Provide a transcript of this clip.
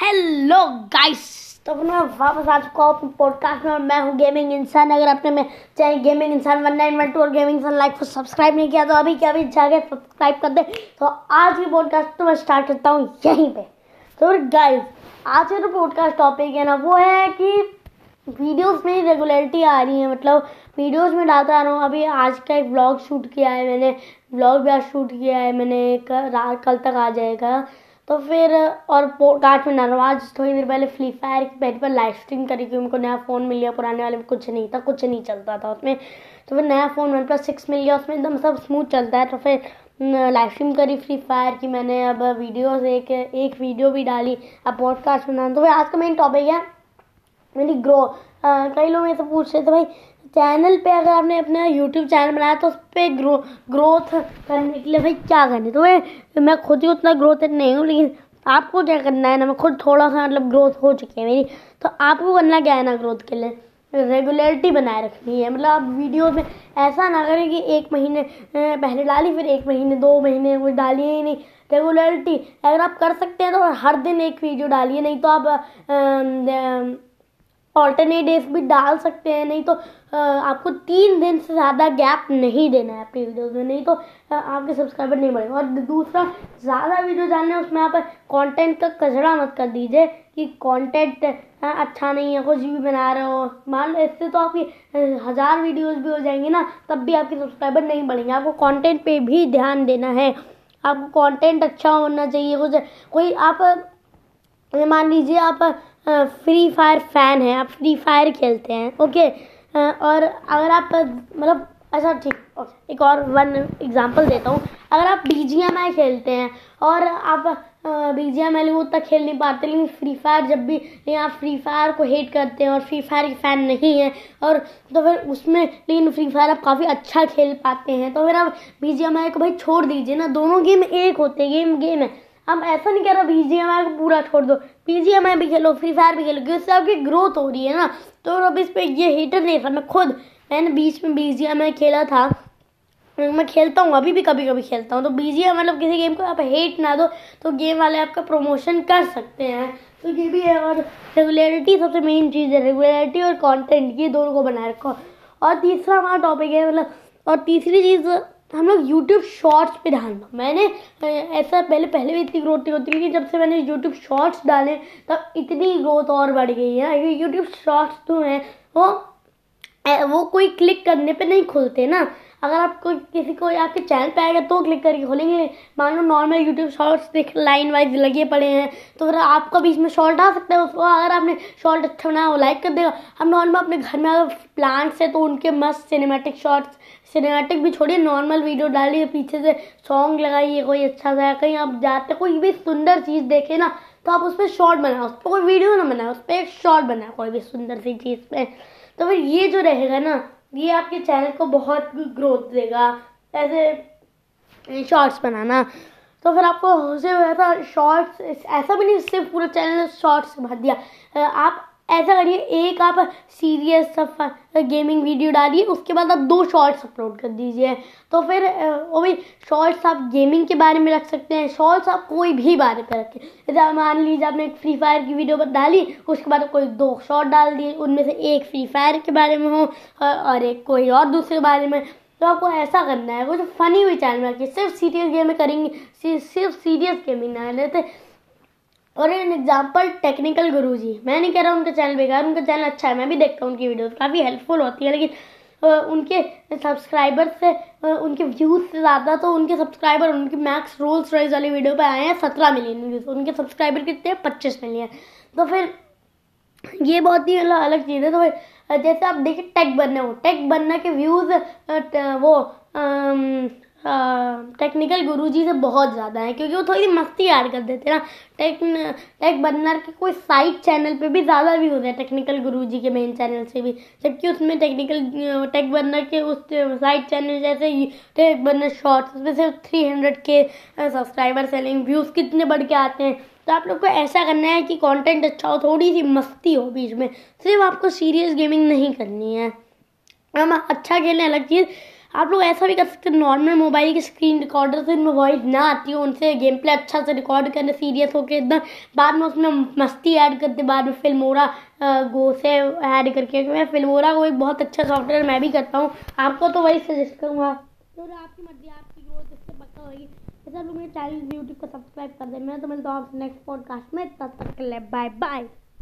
Hello guys तो मैं वापस आ चुका हूँ अपने पॉडकास्ट में और मैं हूँ गेमिंग इंसान अगर आपने मैं चाहे gaming Insaan one nine one two और गेमिंग इंसान लाइक को सब्सक्राइब नहीं किया तो अभी क्या अभी जाके सब्सक्राइब कर दे। तो आज की पॉडकास्ट तो मैं स्टार्ट करता हूँ यहीं पे। तो गाइस आज का जो पॉडकास्ट टॉपिक है ना, वो है कि वीडियोस में रेगुलरिटी आ रही है। मतलब वीडियोस में डालता आ रहा हूँ। अभी आज का एक ब्लॉग शूट किया है मैंने। ब्लॉग भी आज शूट किया है मैंने। कल तक आ जाएगा। तो फिर, और काट में आज थोड़ी देर पहले फ्री फायर पहले पर लाइव स्ट्रीम करी क्योंकि उनको नया फ़ोन मिल गया, पुराने वाले में कुछ नहीं था, कुछ नहीं चलता था उसमें। तो फिर नया फ़ोन वन प्लस सिक्स मिल गया, उसमें एकदम सब स्मूथ चलता है। तो फिर लाइव स्ट्रीम करी फ्री फायर की, मैंने अब वीडियोस एक एक वीडियो भी डाली, अब पॉडकास्ट बना तो फिर आज का मेन टॉपिक है मेरी ग्रो कई लोग मेरे से पूछ रहे थे, भाई चैनल पे अगर आपने अपना यूट्यूब चैनल बनाया तो उस पर ग्रो, ग्रोथ करने के लिए भाई क्या करनी तो मैं मैं खुद ही उतना ग्रोथ नहीं हूँ, लेकिन आपको क्या करना है ना? मैं खुद थोड़ा सा मतलब ग्रोथ हो चुकी है मेरी। तो आपको करना क्या है ना ग्रोथ के लिए? रेगुलरिटी बनाए रखनी है। मतलब आप वीडियो में ऐसा ना करें कि एक महीने पहले डाली, फिर एक महीने, दो महीने कुछ डालिए ही नहीं। रेगुलरिटी, अगर आप कर सकते हैं तो हर दिन एक वीडियो डालिए, नहीं तो आप ऑल्टरनेट डेज़ भी डाल सकते हैं, नहीं तो आपको तीन दिन से ज़्यादा गैप नहीं देना है अपनी वीडियोस में, नहीं तो आपके सब्सक्राइबर नहीं बढ़ेंगे। और दूसरा, ज़्यादा वीडियो डालने उसमें आप कंटेंट का कचरा मत कर दीजिए कि कंटेंट अच्छा नहीं है, कुछ भी बना रहे हो। मान लो, इससे तो आपकी हज़ार वीडियोस भी हो जाएँगी ना, तब भी आपके सब्सक्राइबर नहीं बढ़ेंगे। आपको कॉन्टेंट पे भी ध्यान देना है। आपको कॉन्टेंट अच्छा होना चाहिए, कुछ, कोई आप मान लीजिए आप फ्री फायर फ़ैन है, आप फ्री फायर खेलते हैं ओके और अगर आप मतलब अच्छा ठीक एक और वन एग्जांपल देता हूँ। अगर आप बी जी एम आई खेलते हैं, और आप बी जी एम आई वो तक खेल नहीं पाते, लेकिन फ्री फायर जब भी आप फ्री फायर को हेट करते हैं और फ्री फायर के फ़ैन नहीं हैं, और तो फिर उसमें, लेकिन फ्री फायर आप काफ़ी अच्छा खेल पाते हैं तो फिर आप बी जी एम आई को भाई छोड़ दीजिए ना, दोनों गेम एक होते हैं गेम गेम है। हम ऐसा नहीं कह रहे बी जी एम आई को पूरा छोड़ दो। बी जी एम आई भी खेलो फ्री फायर भी खेलो, क्योंकि आपकी ग्रोथ हो रही है ना। तो अब इस पर ये हीटर नहीं था मैं खुद, मैंने बीच में बी जी एम आई खेला था। मैं खेलता हूँ, अभी भी कभी कभी खेलता हूँ। तो बी जी एम मतलब किसी गेम को आप हेट ना दो तो गेम वाले आपका प्रमोशन कर सकते हैं। तो ये भी है, और रेगुलरिटी सबसे मेन चीज़ है। रेगुलरिटी और कंटेंट ये दोनों को बनाए रखो। और तीसरा हमारा टॉपिक है मतलब और तीसरी चीज़ हम लोग यूट्यूब शॉर्ट्स पे ध्यान दो। मैंने ऐसा पहले पहले भी इतनी ग्रोथ नहीं होती लेकिन जब से मैंने यूट्यूब शॉर्ट्स डाले, तब इतनी ग्रोथ और बढ़ गई है यूट्यूब शॉर्ट्स तो हैं, वो वो कोई क्लिक करने पे नहीं खुलते ना। अगर आप कोई, किसी को आपके चैनल पे आएगा तो क्लिक करके खोलेंगे। मान लो नॉर्मल यूट्यूब शॉर्ट्स देख लाइन वाइज लगे पड़े हैं। तो फिर आपका बीच में शॉर्ट आ सकता है, उसको अगर आपने शॉर्ट अच्छा बनाया, वो लाइक कर देगा। हम नॉर्मल अपने घर में अगर प्लांट्स है तो उनके मस्त सिनेमेटिक शॉर्ट्स सिनेमेटिक भी छोड़िए नॉर्मल वीडियो डालिए, पीछे से सॉन्ग लगाइए, कोई अच्छा सा कहीं आप जाते कोई भी सुंदर चीज़ देखे ना तो आप उस पर शॉर्ट बनाओ उस पर कोई वीडियो ना बनाओ उस पर एक शॉर्ट बनाओ कोई भी सुंदर सी चीज़ पे। तो फिर ये जो रहेगा ना, ये आपके चैनल को बहुत ग्रोथ देगा। ऐसे शॉर्ट्स बनाना। तो फिर आपको उसे ऐसा शॉर्ट्स ऐसा भी नहीं, सिर्फ़ पूरा चैनल शॉर्ट्स भर दिया। आप ऐसा करिए, एक आप सीरियस गेमिंग वीडियो डालिए, उसके बाद आप दो शॉर्ट्स अपलोड कर दीजिए। तो फिर वो भी शॉर्ट्स आप गेमिंग के बारे में रख सकते हैं शॉर्ट्स आप कोई भी बारे में रखें। जैसे मान लीजिए आपने एक फ्री फायर की वीडियो डाली, उसके बाद कोई दो शॉर्ट डाल दिए, उनमें से एक फ्री फायर के बारे में हो और एक कोई और दूसरे बारे में। तो आपको ऐसा करना है, वो जो फनी हुई चैनल में रखिए, सिर्फ़ सीरियस गेम करेंगे, सिर्फ़ सीरियस गेमिंग ना लेते। और एन एग्ज़ाम्पल टेक्निकल गुरु जी मैं नहीं कह रहा उनका चैनल बेकार, उनका चैनल अच्छा है, मैं भी देखता हूँ उनकी वीडियोस काफ़ी हेल्पफुल होती है, लेकिन उनके सब्सक्राइबर से उनके व्यूज़ से ज़्यादा तो उनके सब्सक्राइबर उनके मैक्स रोल्स रॉइस वाली वीडियो पे आए हैं, सत्रह मिलियन व्यूज़ उनके सब्सक्राइबर कितने पच्चीस मिलियन तो फिर, ये बहुत ही मतलब अलग चीज़ है। तो फिर, जैसे आप देखिए टेक बनना हो टेक बनना के व्यूज़ वो टेक्निकल गुरुजी से बहुत ज़्यादा है, क्योंकि वो थोड़ी मस्ती ऐड कर देते हैं ना। टेक टेक बनर के कोई साइड चैनल पे भी ज़्यादा व्यूज़ है टेक्निकल गुरुजी के मेन चैनल से भी। जबकि उसमें टेक्निकल टेक बनर के उस साइड चैनल जैसे टेक बनर शॉर्ट्स उसमें सिर्फ़ थ्री हंड्रेड के सब्सक्राइबर सेलिंग व्यूज़ कितने बढ़ के आते हैं। तो आप लोग को ऐसा करना है कि कंटेंट अच्छा हो, थोड़ी सी मस्ती हो बीच में। सिर्फ़ आपको सीरियस गेमिंग नहीं करनी है। हम अच्छा खेलने अलग चीज़ आप लोग ऐसा भी कर सकते हैं नॉर्मल मोबाइल की स्क्रीन रिकॉर्डर से इनमें वॉइस ना आती हो, उनसे गेम प्ले अच्छा से रिकॉर्ड करने सीरियस होकर एकदम बाद में उसमें मस्ती ऐड करते, बाद में फिल्मोरा गो से ऐड करके, मैं फिल्मोरा को एक बहुत अच्छा सॉफ्टवेयर मैं भी करता हूँ। आपको तो वही सजेस्ट करूँगा। तो आपकी मर्ज़ी, आपकी ग्रोथ इससे पक्का होगी। सब लोग मेरे चैनल यूट्यूब को सब्सक्राइब कर दे। मैं तो मिलता हूँ नेक्स्ट पॉडकास्ट में, तब तक के लिए बाय बाय